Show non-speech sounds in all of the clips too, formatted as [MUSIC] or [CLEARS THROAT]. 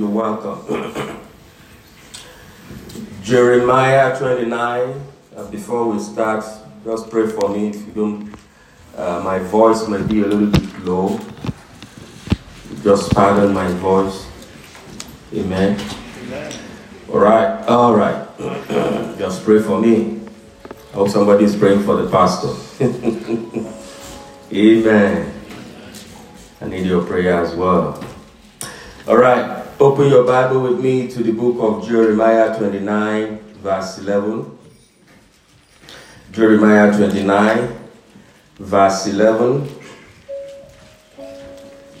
you're welcome. [COUGHS] Jeremiah 29. Uh, before we start, just pray for me if you don't. Uh, my voice may be a little bit low. Just pardon my voice. Amen. Amen. All right. All right. [COUGHS] just pray for me. I hope somebody is praying for the pastor. [LAUGHS] Amen. I need your prayer as well. All right. Open your Bible with me to the book of Jeremiah 29, verse 11. Jeremiah 29, verse 11.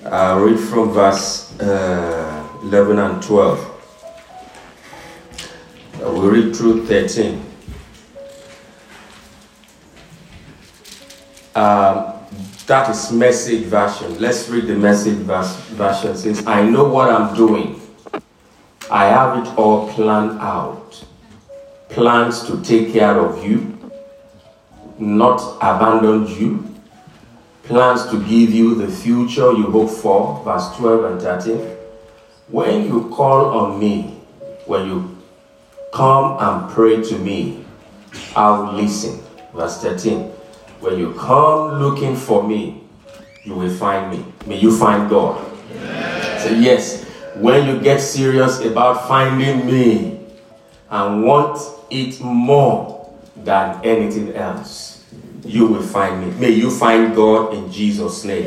I'll read from verse uh, 11 and 12. Uh, we'll read through 13. Um, that is message version. Let's read the message version. Since I know what I'm doing, I have it all planned out. Plans to take care of you, not abandon you. Plans to give you the future you hope for. Verse 12 and 13. When you call on me, when you come and pray to me, I'll listen. Verse 13. When you come looking for me, you will find me. May you find God. Say yes. When you get serious about finding me and want it more than anything else, you will find me. May you find God in Jesus' name.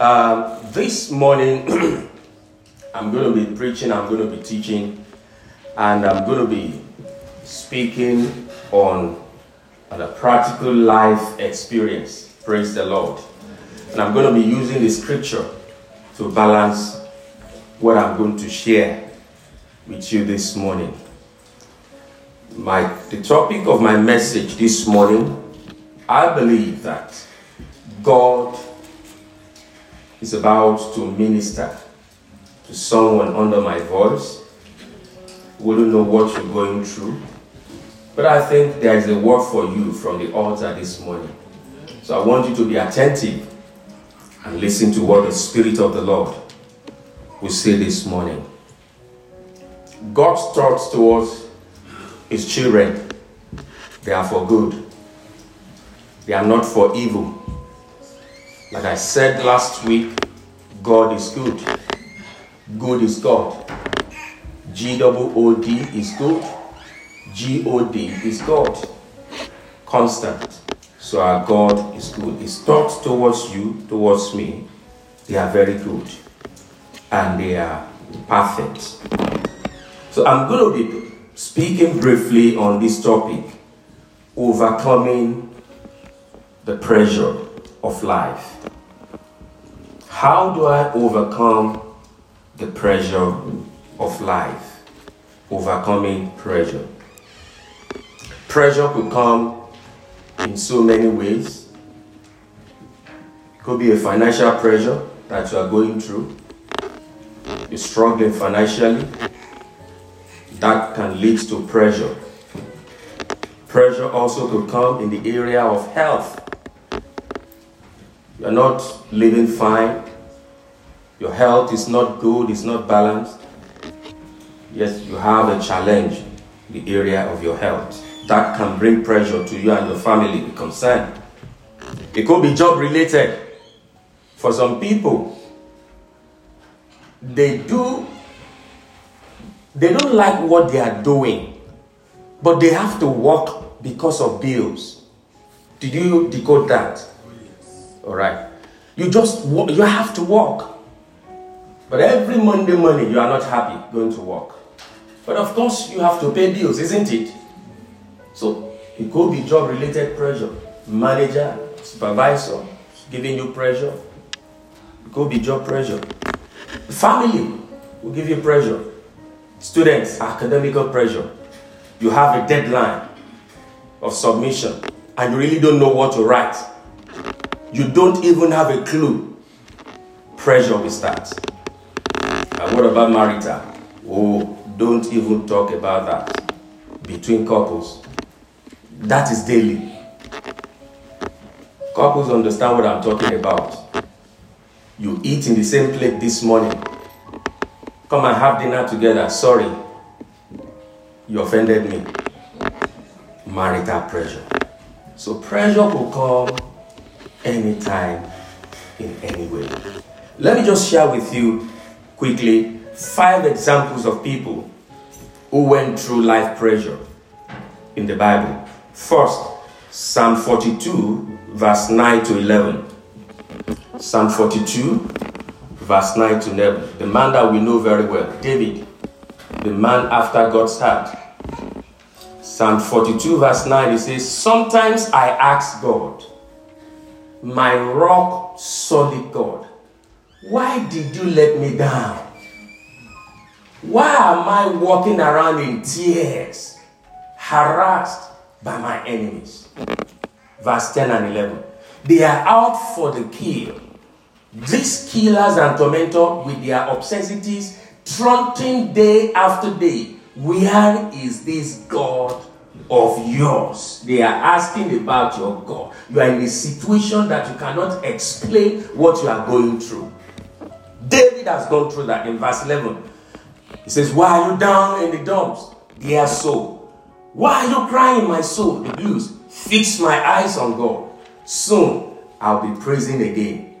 Um, this morning, [CLEARS THROAT] I'm going to be preaching, I'm going to be teaching, and I'm going to be speaking on and a practical life experience. Praise the Lord. And I'm going to be using the scripture to balance what I'm going to share with you this morning. My, the topic of my message this morning, I believe that God is about to minister to someone under my voice don't know what you're going through but I think there is a word for you from the altar this morning. So I want you to be attentive and listen to what the Spirit of the Lord will see this morning. God's thoughts towards His children, they are for good, they are not for evil. Like I said last week, God is good. Good is God. G O O D is good. G-O-D is God. Constant. So our God is good. His thoughts towards you, towards me, they are very good. And they are perfect. So I'm going to be speaking briefly on this topic overcoming the pressure of life. How do I overcome the pressure of life? Overcoming pressure. Pressure could come in so many ways. It could be a financial pressure that you are going through. You're struggling financially. That can lead to pressure. Pressure also could come in the area of health. You're not living fine. Your health is not good, it's not balanced. Yes, you have a challenge in the area of your health that can bring pressure to you and your family concerned. It could be job related. For some people, they do they don't like what they are doing, but they have to work because of bills. Did you decode that? Oh, All right. You just you have to work. But every Monday morning you are not happy going to work. But of course you have to pay bills, isn't it? So it could be job related pressure. Manager, supervisor giving you pressure. It could be job pressure. Family will give you pressure. Students, academical pressure. You have a deadline of submission and you really don't know what to write. You don't even have a clue. Pressure will start. And what about marital? Oh, don't even talk about that. Between couples, that is daily. Couples understand what I'm talking about. You eat in the same plate this morning. Come and have dinner together. Sorry, you offended me. Marital pressure. So pressure will come anytime, in any way. Let me just share with you quickly five examples of people who went through life pressure in the Bible. First, Psalm 42, verse 9 to 11. Psalm 42, verse 9 to 11. The man that we know very well, David, the man after God's heart. Psalm 42, verse 9, it says, Sometimes I ask God, my rock solid God, why did you let me down? Why am I walking around in tears, harassed by my enemies? Verse 10 and 11. They are out for the kill. These killers and tormentors with their obscenities, taunting day after day. Where is this God of yours. They are asking about your God. You are in a situation that you cannot explain what you are going through. David has gone through that in verse 11. He says, Why are you down in the dumps, dear soul? Why are you crying, my soul? The blues. Fix my eyes on God. Soon I'll be praising again.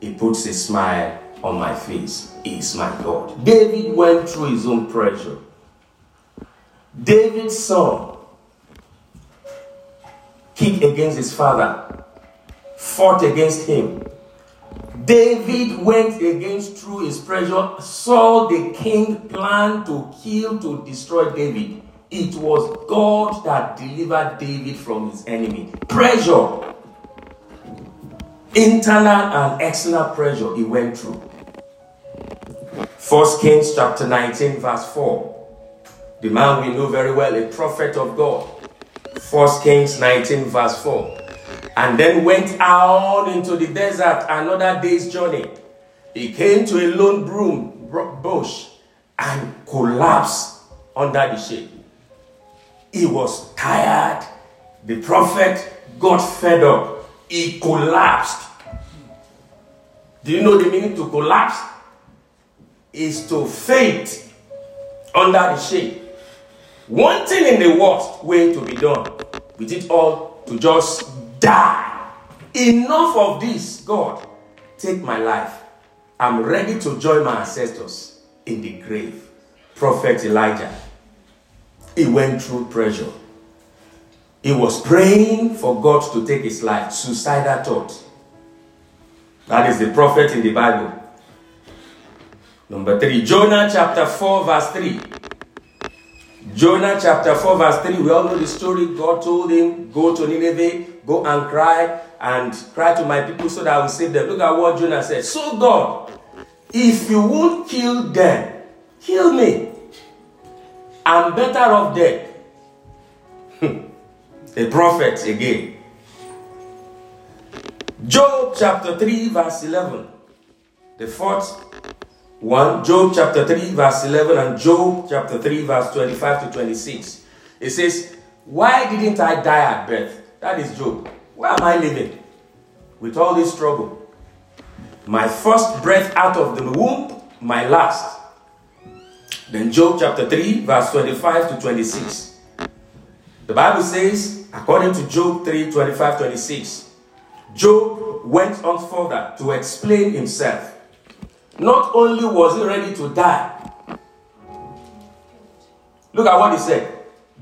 He puts a smile on my face. He is my God. David went through his own pressure. David's son kicked against his father, fought against him. David went against through his pressure. Saul the king plan to kill, to destroy David. It was God that delivered David from his enemy. Pressure, internal and external pressure, he went through. First Kings chapter 19, verse 4. The man we know very well, a prophet of God. First Kings 19, verse 4. And then went out into the desert another day's journey. He came to a lone broom bush and collapsed under the shade. He was tired. The prophet got fed up. He collapsed. Do you know the meaning to collapse? Is to faint under the shade. One thing in the worst way to be done, with it all to just die. Enough of this, God. Take my life. I'm ready to join my ancestors in the grave. Prophet Elijah. He went through pressure. He was praying for God to take his life. Suicidal thought. That is the prophet in the Bible. Number three, Jonah chapter 4, verse 3. Jonah chapter 4, verse 3, we all know the story. God told him, Go to Nineveh, go and cry, and cry to my people so that I will save them. Look at what Jonah said. So, God, if you won't kill them, kill me. I'm better off dead. A prophet again. Job chapter 3, verse 11. The fourth 1, Job chapter 3, verse 11, and Job chapter 3, verse 25 to 26. It says, Why didn't I die at birth? That is Job. Where am I living? With all this trouble. My first breath out of the womb, my last. Then Job chapter 3, verse 25 to 26. The Bible says, according to Job 3, 25, 26, Job went on further to explain himself. Not only was he ready to die, look at what he said.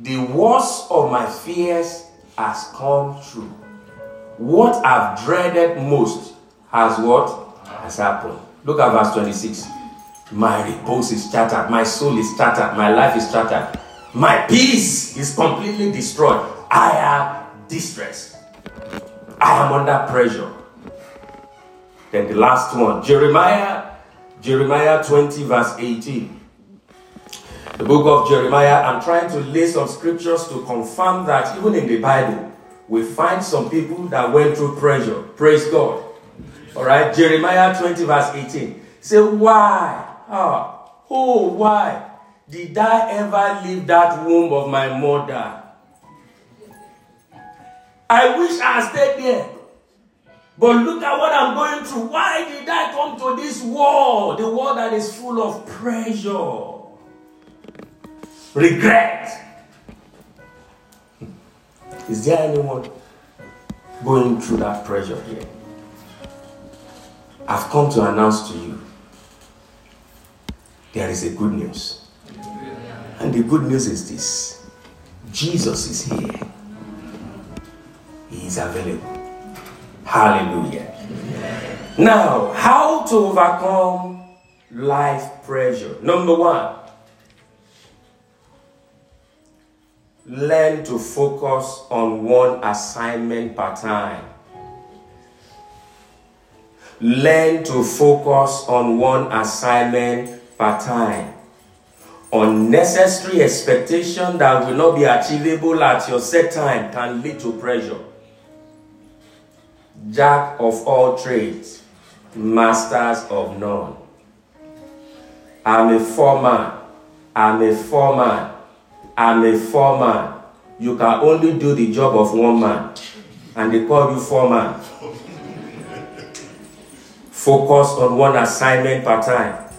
The worst of my fears has come true. What I've dreaded most has what? Has happened. Look at verse 26. My repose is shattered. My soul is shattered. My life is shattered. My peace is completely destroyed. I am distressed. I am under pressure. Then the last one, Jeremiah Jeremiah 20, verse 18. The book of Jeremiah, I'm trying to lay some scriptures to confirm that even in the Bible, we find some people that went through pressure. Praise God. All right, Jeremiah 20, verse 18. Say, why? Ah, oh, why did I ever leave that womb of my mother? I wish I stayed there. But look at what I'm going through. Why did I come to this world? The world that is full of pressure, regret. Hmm. Is there anyone going through that pressure here? I've come to announce to you there is a good news. And the good news is this Jesus is here, He is available. Hallelujah. Now, how to overcome life pressure? Number one, learn to focus on one assignment per time. Learn to focus on one assignment per time. Unnecessary expectation that will not be achievable at your set time can lead to pressure. Jack of all trades, masters of none. I'm a foreman. I'm a foreman. I'm a foreman. You can only do the job of one man, and they call you foreman. Focus on one assignment per time.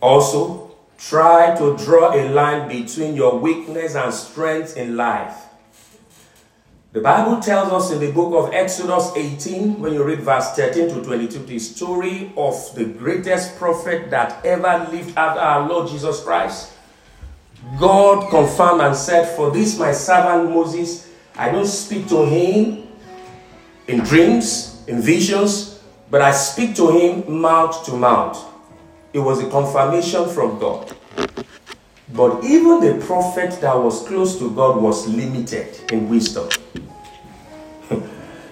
Also, try to draw a line between your weakness and strength in life. The Bible tells us in the book of Exodus 18, when you read verse 13 to 22, the story of the greatest prophet that ever lived after our Lord Jesus Christ. God confirmed and said, For this my servant Moses, I don't speak to him in dreams, in visions, but I speak to him mouth to mouth. It was a confirmation from God. But even the prophet that was close to God was limited in wisdom. [LAUGHS]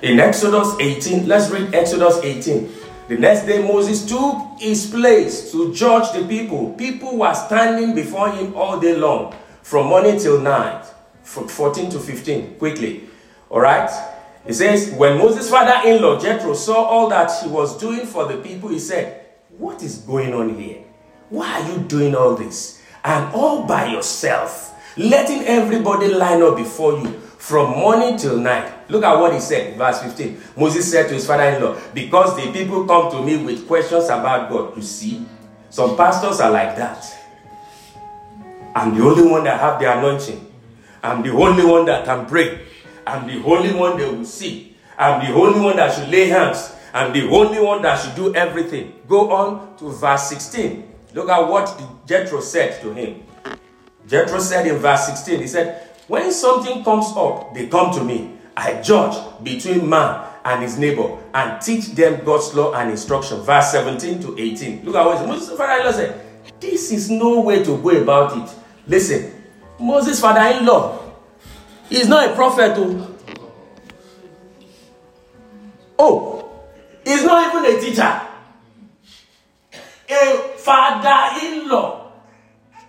in Exodus 18, let's read Exodus 18. The next day, Moses took his place to judge the people. People were standing before him all day long, from morning till night, from 14 to 15, quickly. All right? He says, when Moses' father in law, Jethro, saw all that he was doing for the people, he said, What is going on here? Why are you doing all this? And all by yourself, letting everybody line up before you from morning till night. Look at what he said, verse 15. Moses said to his father in law, Because the people come to me with questions about God. You see, some pastors are like that. I'm the only one that have the anointing. I'm the only one that can pray. I'm the only one they will see. I'm the only one that should lay hands. I'm the only one that should do everything. Go on to verse 16. Look at what Jethro said to him. Jethro said in verse 16, he said, When something comes up, they come to me. I judge between man and his neighbor and teach them God's law and instruction. Verse 17 to 18. Look at what Moses' father-in-law said. This is no way to go about it. Listen, Moses' father-in-law is not a prophet. Oh, oh he's not even a teacher. A father-in-law.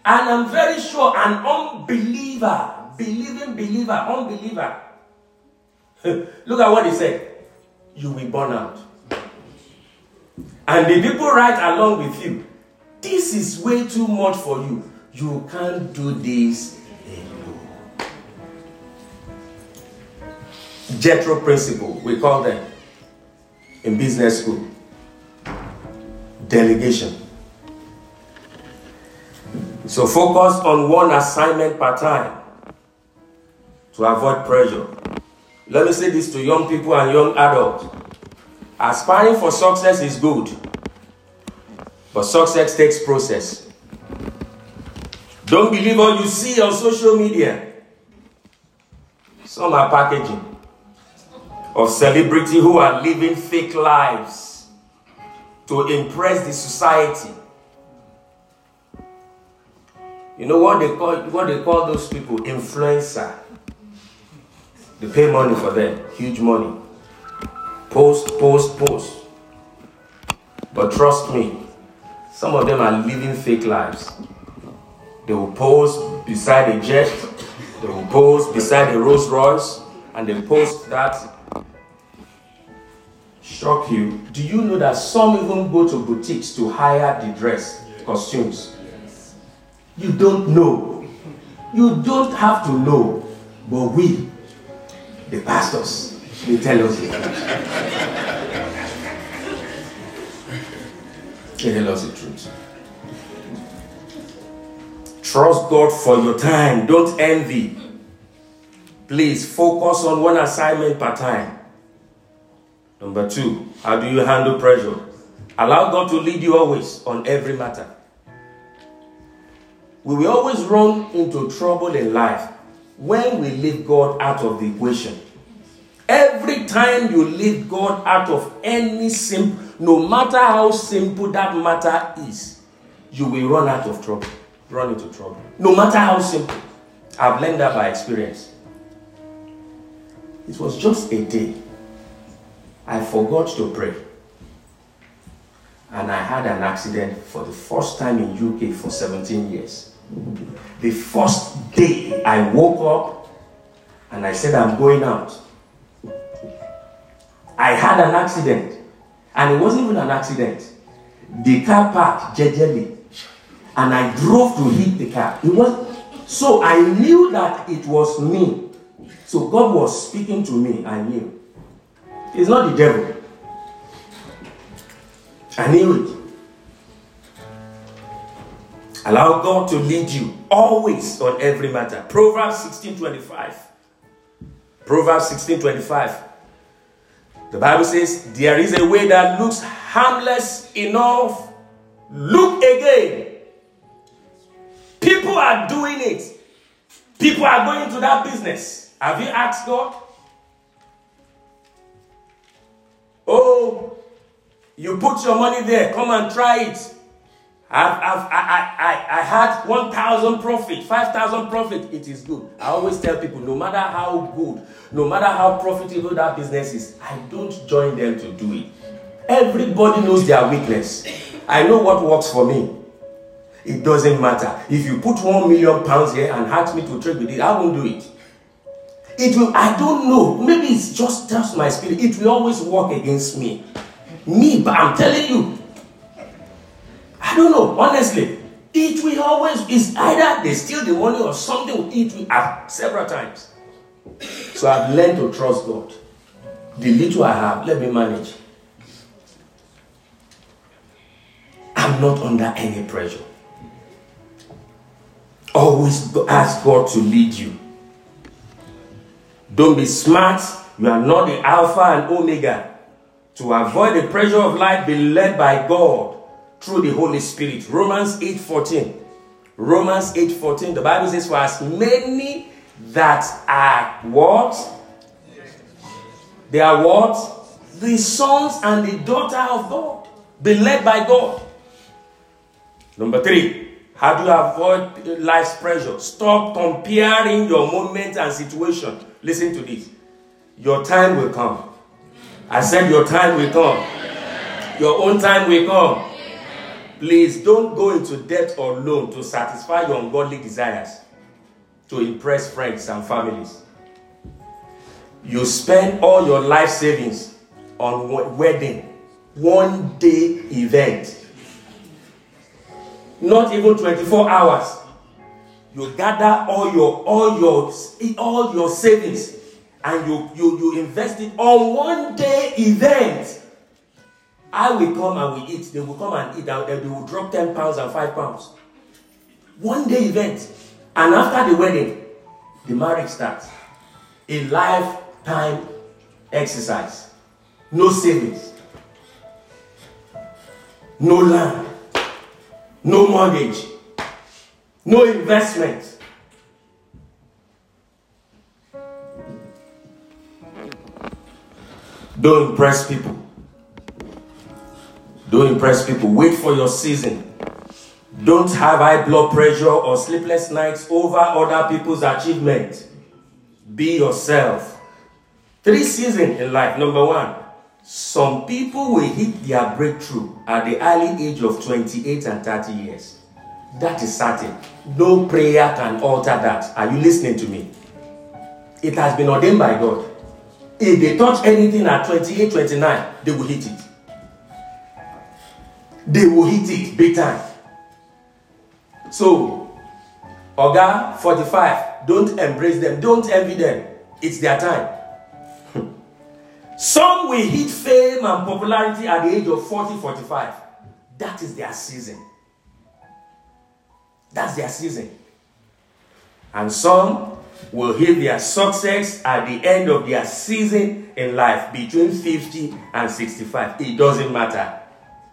And I'm very sure an unbeliever, believing believer, unbeliever. [LAUGHS] Look at what he said. You will burn out. And the people right along with you. This is way too much for you. You can't do this Jethro principle, we call them in business school. Delegation. So focus on one assignment per time to avoid pressure. Let me say this to young people and young adults. Aspiring for success is good, but success takes process. Don't believe all you see on social media. Some are packaging of celebrity who are living fake lives to impress the society. You know what they call what they call those people? Influencer. They pay money for them, huge money. Post, post, post. But trust me, some of them are living fake lives. They will pose beside a jet, they will pose beside a Rolls Royce, and they post that shock you. Do you know that some even go to boutiques to hire the dress, costumes? You don't know. You don't have to know. But we, the pastors, They tell us the truth. They tell us the truth. Trust God for your time. Don't envy. Please focus on one assignment per time. Number two, how do you handle pressure? Allow God to lead you always on every matter. We will always run into trouble in life when we leave God out of the equation. Every time you leave God out of any simple, no matter how simple that matter is, you will run out of trouble, run into trouble. No matter how simple. I've learned that by experience. It was just a day. I forgot to pray. And I had an accident for the first time in UK for 17 years. The first day I woke up and I said, I'm going out. I had an accident. And it wasn't even an accident. The car parked jejely. And I drove to hit the car. It was so I knew that it was me. So God was speaking to me. I knew. It's not the devil. I knew it. Allow God to lead you always on every matter. Proverbs 16:25. Proverbs 16:25. The Bible says, There is a way that looks harmless enough. Look again. People are doing it. People are going to that business. Have you asked God? Oh, you put your money there. Come and try it. I've, I've, I, I, I had 1,000 profit, 5,000 profit. It is good. I always tell people no matter how good, no matter how profitable that business is, I don't join them to do it. Everybody knows their weakness. I know what works for me. It doesn't matter. If you put one million pounds here and ask me to trade with it, I won't do it. It will, I don't know. Maybe it's just just my spirit. It will always work against me. Me, but I'm telling you, I don't know, honestly. It will always is either they steal the money or something will eat me uh, several times. So I've learned to trust God. The little I have, let me manage. I'm not under any pressure. Always ask God to lead you. Don't be smart. You are not the Alpha and Omega. To avoid the pressure of life, be led by God through the Holy Spirit. Romans 8:14. Romans 8:14. The Bible says, For as many that are what? They are what? The sons and the daughter of God. Be led by God. Number three, how do you avoid life's pressure? Stop comparing your moment and situation. Listen to this. Your time will come. I said, Your time will come. Your own time will come. Please don't go into debt or loan to satisfy your ungodly desires, to impress friends and families. You spend all your life savings on wedding, one day event. Not even 24 hours. You gather all your all your all your savings and you you, you invest it on one day event I will come and we eat. They will come and eat. And they will drop 10 pounds and 5 pounds. One day event. And after the wedding, the marriage starts. A lifetime exercise. No savings. No land. No mortgage. No investment. Don't impress people. Don't impress people. Wait for your season. Don't have high blood pressure or sleepless nights over other people's achievement. Be yourself. Three seasons in life. Number one, some people will hit their breakthrough at the early age of 28 and 30 years. That is certain. No prayer can alter that. Are you listening to me? It has been ordained by God. If they touch anything at 28, 29, they will hit it they will hit it big time. So, Oga 45, don't embrace them, don't envy them. It's their time. Some will hit fame and popularity at the age of 40, 45. That is their season. That's their season. And some will hit their success at the end of their season in life between 50 and 65. It doesn't matter.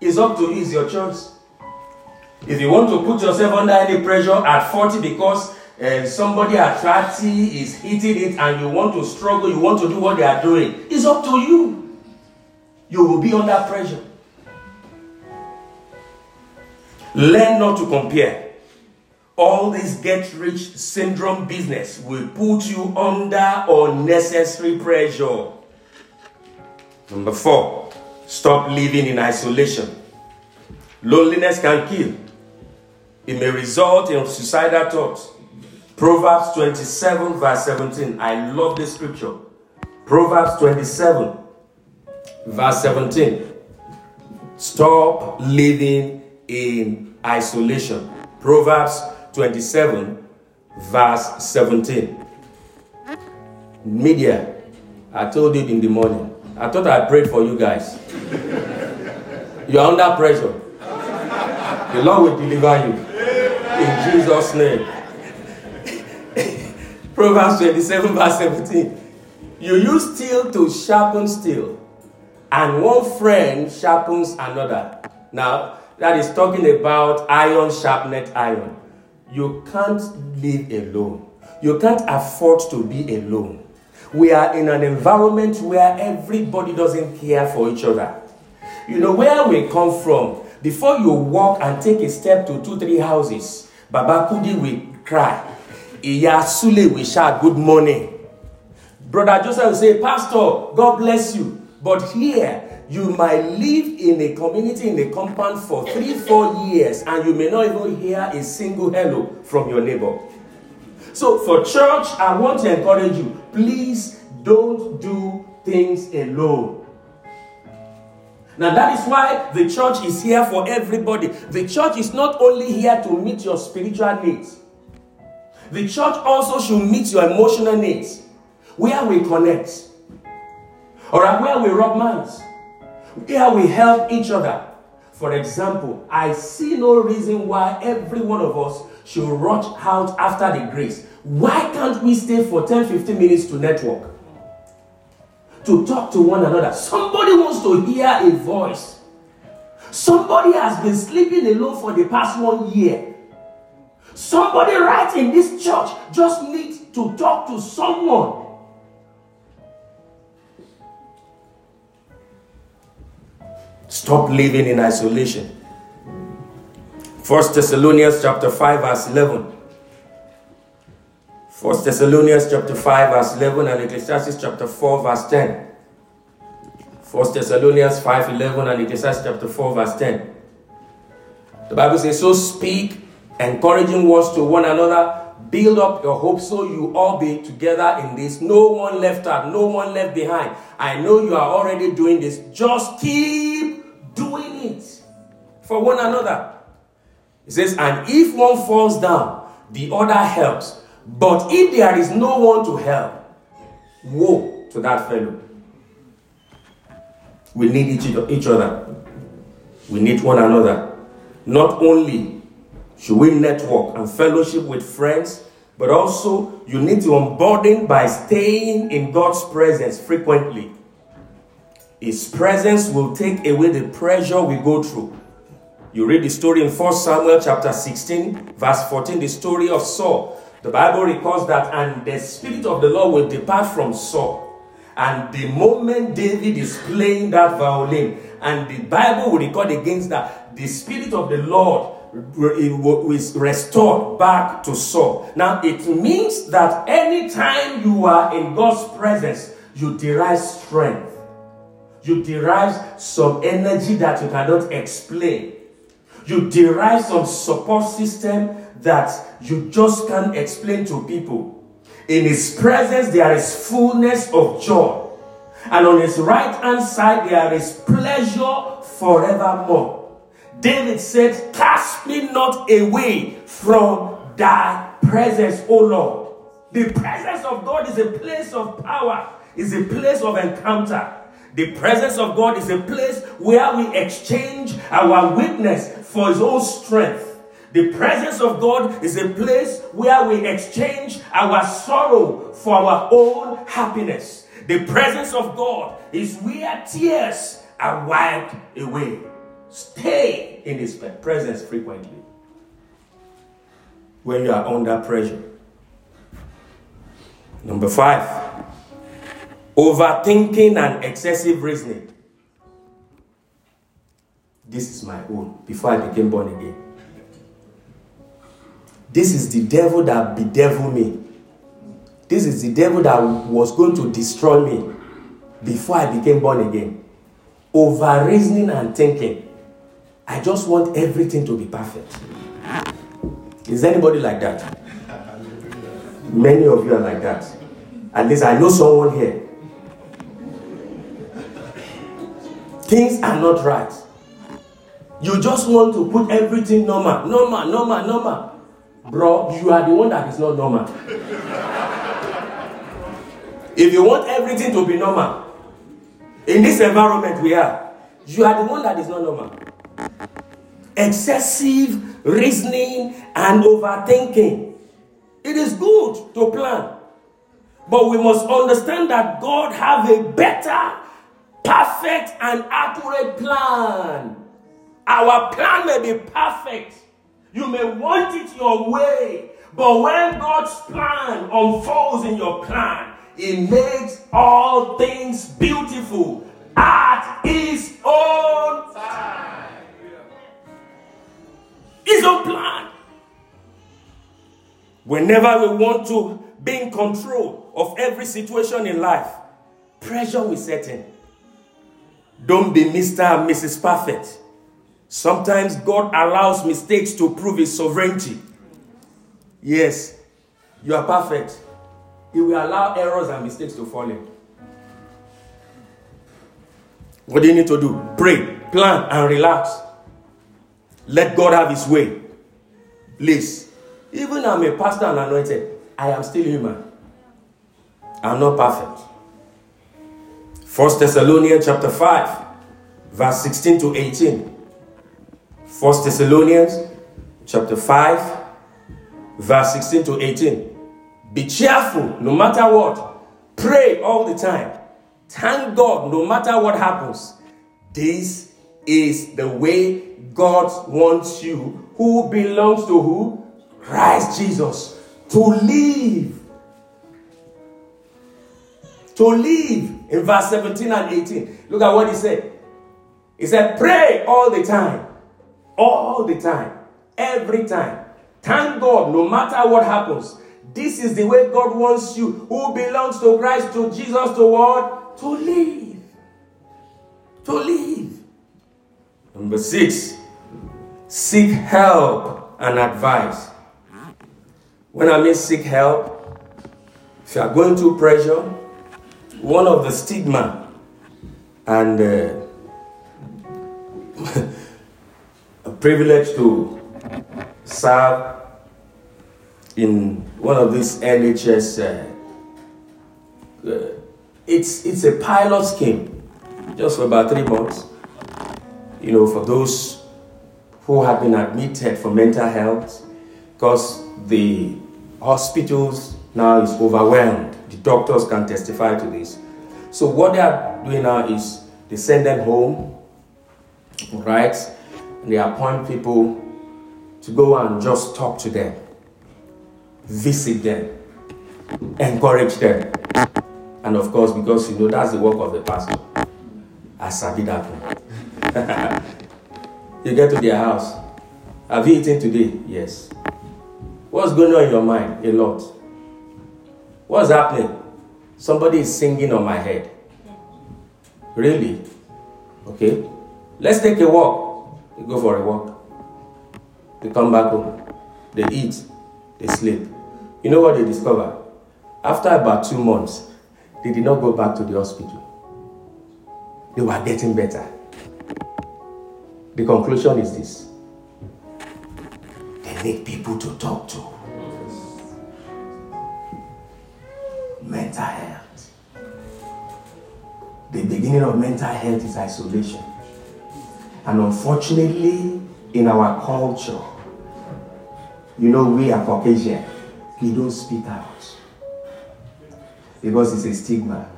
It's up to you, it's your choice. If you want to put yourself under any pressure at 40 because uh, somebody at 30 is hitting it and you want to struggle, you want to do what they are doing, it's up to you. You will be under pressure. Learn not to compare all this get rich syndrome business will put you under unnecessary pressure. Number four, stop living in isolation. Loneliness can kill, it may result in suicidal thoughts. Proverbs 27, verse 17. I love this scripture. Proverbs 27, verse 17. Stop living in isolation. Proverbs 27, verse 17. Media, I told you in the morning. I thought I prayed for you guys. You're under pressure. The Lord will deliver you. In Jesus' name. [LAUGHS] Proverbs 27, verse 17. You use steel to sharpen steel, and one friend sharpens another. Now, that is talking about iron sharpened iron. You can't live alone. You can't afford to be alone. We are in an environment where everybody doesn't care for each other. You know where we come from. Before you walk and take a step to two, three houses, Baba Kudi will cry. Iya will shout, Good morning. Brother Joseph will say, Pastor, God bless you. But here, you might live in a community, in a compound for three, four years, and you may not even hear a single hello from your neighbor. So, for church, I want to encourage you please don't do things alone. Now, that is why the church is here for everybody. The church is not only here to meet your spiritual needs, the church also should meet your emotional needs, where we connect, or where we rub minds. Where we help each other. For example, I see no reason why every one of us should rush out after the grace. Why can't we stay for 10 15 minutes to network? To talk to one another. Somebody wants to hear a voice. Somebody has been sleeping alone for the past one year. Somebody right in this church just needs to talk to someone Stop living in isolation. First Thessalonians chapter 5 verse 11. First Thessalonians chapter 5 verse 11 and Ecclesiastes chapter 4 verse 10. First Thessalonians 5 11 and Ecclesiastes chapter 4 verse 10. The Bible says, So speak encouraging words to one another, build up your hope so you all be together in this. No one left out, no one left behind. I know you are already doing this. Just keep doing it for one another. He says, and if one falls down, the other helps. But if there is no one to help, woe to that fellow. We need each, each other. We need one another. Not only should we network and fellowship with friends, but also you need to unburden by staying in God's presence frequently. His presence will take away the pressure we go through. You read the story in 1 Samuel chapter 16, verse 14, the story of Saul. The Bible records that, and the Spirit of the Lord will depart from Saul. And the moment David is playing that violin, and the Bible will record against that, the Spirit of the Lord is restored back to Saul. Now, it means that anytime you are in God's presence, you derive strength you derive some energy that you cannot explain. You derive some support system that you just can't explain to people. In His presence, there is fullness of joy. And on His right hand side, there is pleasure forevermore. David said, me not away from thy presence, O Lord. The presence of God is a place of power, is a place of encounter. The presence of God is a place where we exchange our weakness for His own strength. The presence of God is a place where we exchange our sorrow for our own happiness. The presence of God is where tears are wiped away. Stay in His presence frequently when you are under pressure. Number five, overthinking and excessive reasoning. This is my own before I became born again. This is the devil that bedeviled me. This is the devil that was going to destroy me before I became born again. Over reasoning and thinking. I just want everything to be perfect. Is anybody like that? Many of you are like that. At least I know someone here. Things are not right. You just want to put everything normal, normal, normal, normal. Bro, you are the one that is not normal. if you want everything to be normal, in this environment we are, you are the one that is not normal. Excessive reasoning and overthinking. It is good to plan. But we must understand that God have a better, perfect, and accurate plan. Our plan may be perfect. You may want it your way. But when God's plan unfolds in your plan, it makes all things beautiful at His own Whenever we want to be in control of every situation in life, pressure will set in. Don't be Mr. and Mrs. Perfect. Sometimes God allows mistakes to prove His sovereignty. Yes, you are perfect. He will allow errors and mistakes to fall in. What do you need to do? Pray, plan, and relax. Let God have His way. Please. Even I'm a pastor and anointed, I am still human. I'm not perfect. First Thessalonians chapter 5, verse 16 to 18. First Thessalonians chapter 5, verse 16 to 18. Be cheerful no matter what. Pray all the time. Thank God no matter what happens. This is the way God wants you, who belongs to who? Christ Jesus, to live. To live in verse 17 and 18. Look at what he said. He said, Pray all the time. All the time. Every time. Thank God no matter what happens. This is the way God wants you, who belongs to Christ, to Jesus, to what? To live. To live. Number six, seek help and advice. When I mean seek help, if you are going through pressure, one of the stigma and uh, [LAUGHS] a privilege to serve in one of these NHS. Uh, uh, it's it's a pilot scheme, just for about three months. You know, for those who have been admitted for mental health, because the hospitals now is overwhelmed. The doctors can testify to this. So what they are doing now is they send them home, right? And they appoint people to go and just talk to them, visit them, encourage them. And of course, because you know that's the work of the pastor. I sabi that one. [LAUGHS] you get to their house. Have you eaten today? Yes. What's going on in your mind? A lot. What's happening? Somebody is singing on my head. Really? Okay. Let's take a walk. We go for a walk. They come back home. They eat. They sleep. You know what they discover? After about two months, they did not go back to the hospital. They were getting better. The conclusion is this people to talk to. Mental health. The beginning of mental health is isolation. And unfortunately, in our culture, you know, we are Caucasian, we don't speak out because it's a stigma.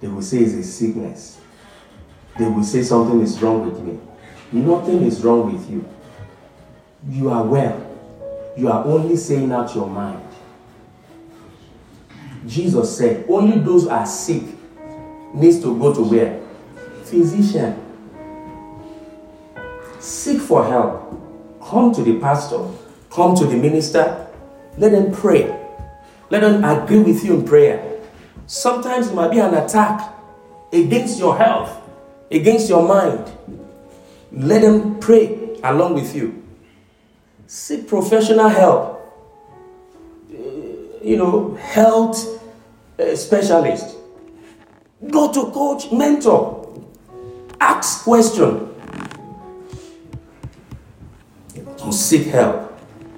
They will say it's a sickness. They will say something is wrong with me. Nothing is wrong with you. You are well. You are only saying out your mind. Jesus said, only those who are sick needs to go to where? Physician. Seek for help. Come to the pastor. Come to the minister. Let them pray. Let them agree with you in prayer. Sometimes it might be an attack against your health, against your mind. Let them pray along with you. Seek professional help. You know, health uh, specialist. Go to coach, mentor. Ask question. Seek help.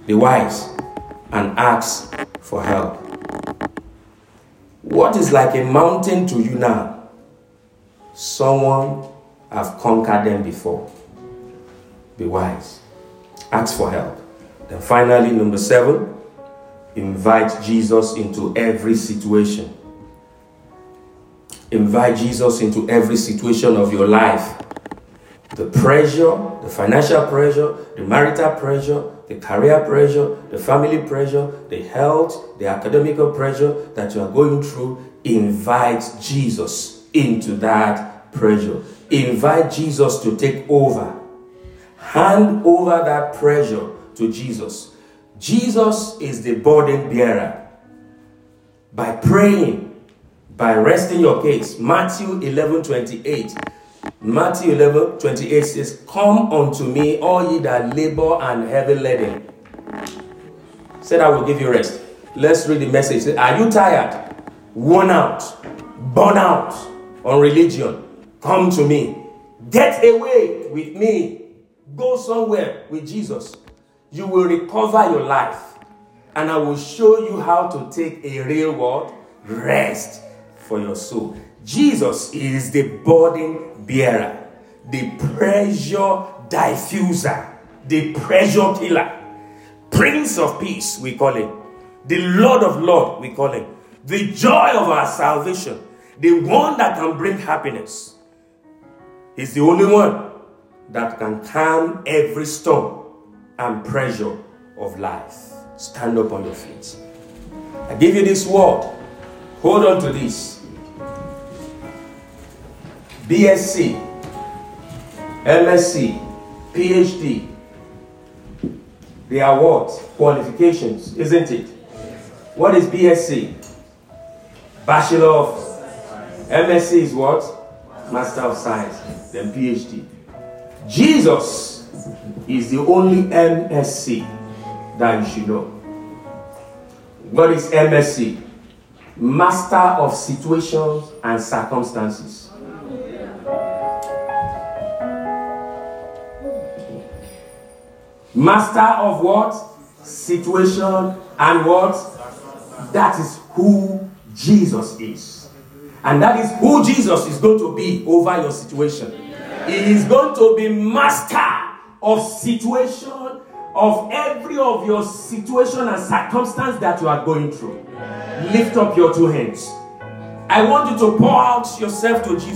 Be wise and ask for help. What is like a mountain to you now? Someone have conquered them before. Be wise. Ask for help. Then finally, number seven, invite Jesus into every situation. Invite Jesus into every situation of your life. The pressure, the financial pressure, the marital pressure, the career pressure, the family pressure, the health, the academical pressure that you are going through, invite Jesus into that pressure. Invite Jesus to take over. Hand over that pressure to Jesus. Jesus is the burden bearer. By praying, by resting your case. Matthew 11 28 Matthew 11 28 says, Come unto me, all ye that labor and heavy laden. Said, I will give you rest. Let's read the message. Are you tired, worn out, burn out on religion? Come to me. Get away with me. Go somewhere with Jesus. You will recover your life. And I will show you how to take a real word rest for your soul. Jesus is the burden bearer, the pressure diffuser, the pressure killer, Prince of Peace, we call him, the Lord of Lord, we call him, the joy of our salvation, the one that can bring happiness. He's the only one that can calm every storm and pressure of life. Stand up on your feet. I give you this word. Hold on to this. BSc, MSc, PhD. They are what? Qualifications, isn't it? What is BSc? Bachelor of MSc is what? Master of Science. Then PhD. Jesus is the only MSc that you should know. What is MSc? Master of Situations and Circumstances. Master of what? Situation and what? That is who Jesus is. And that is who Jesus is going to be over your situation. He is going to be master of situation, of every of your situation and circumstance that you are going through. Lift up your two hands. I want you to pour out yourself to Jesus.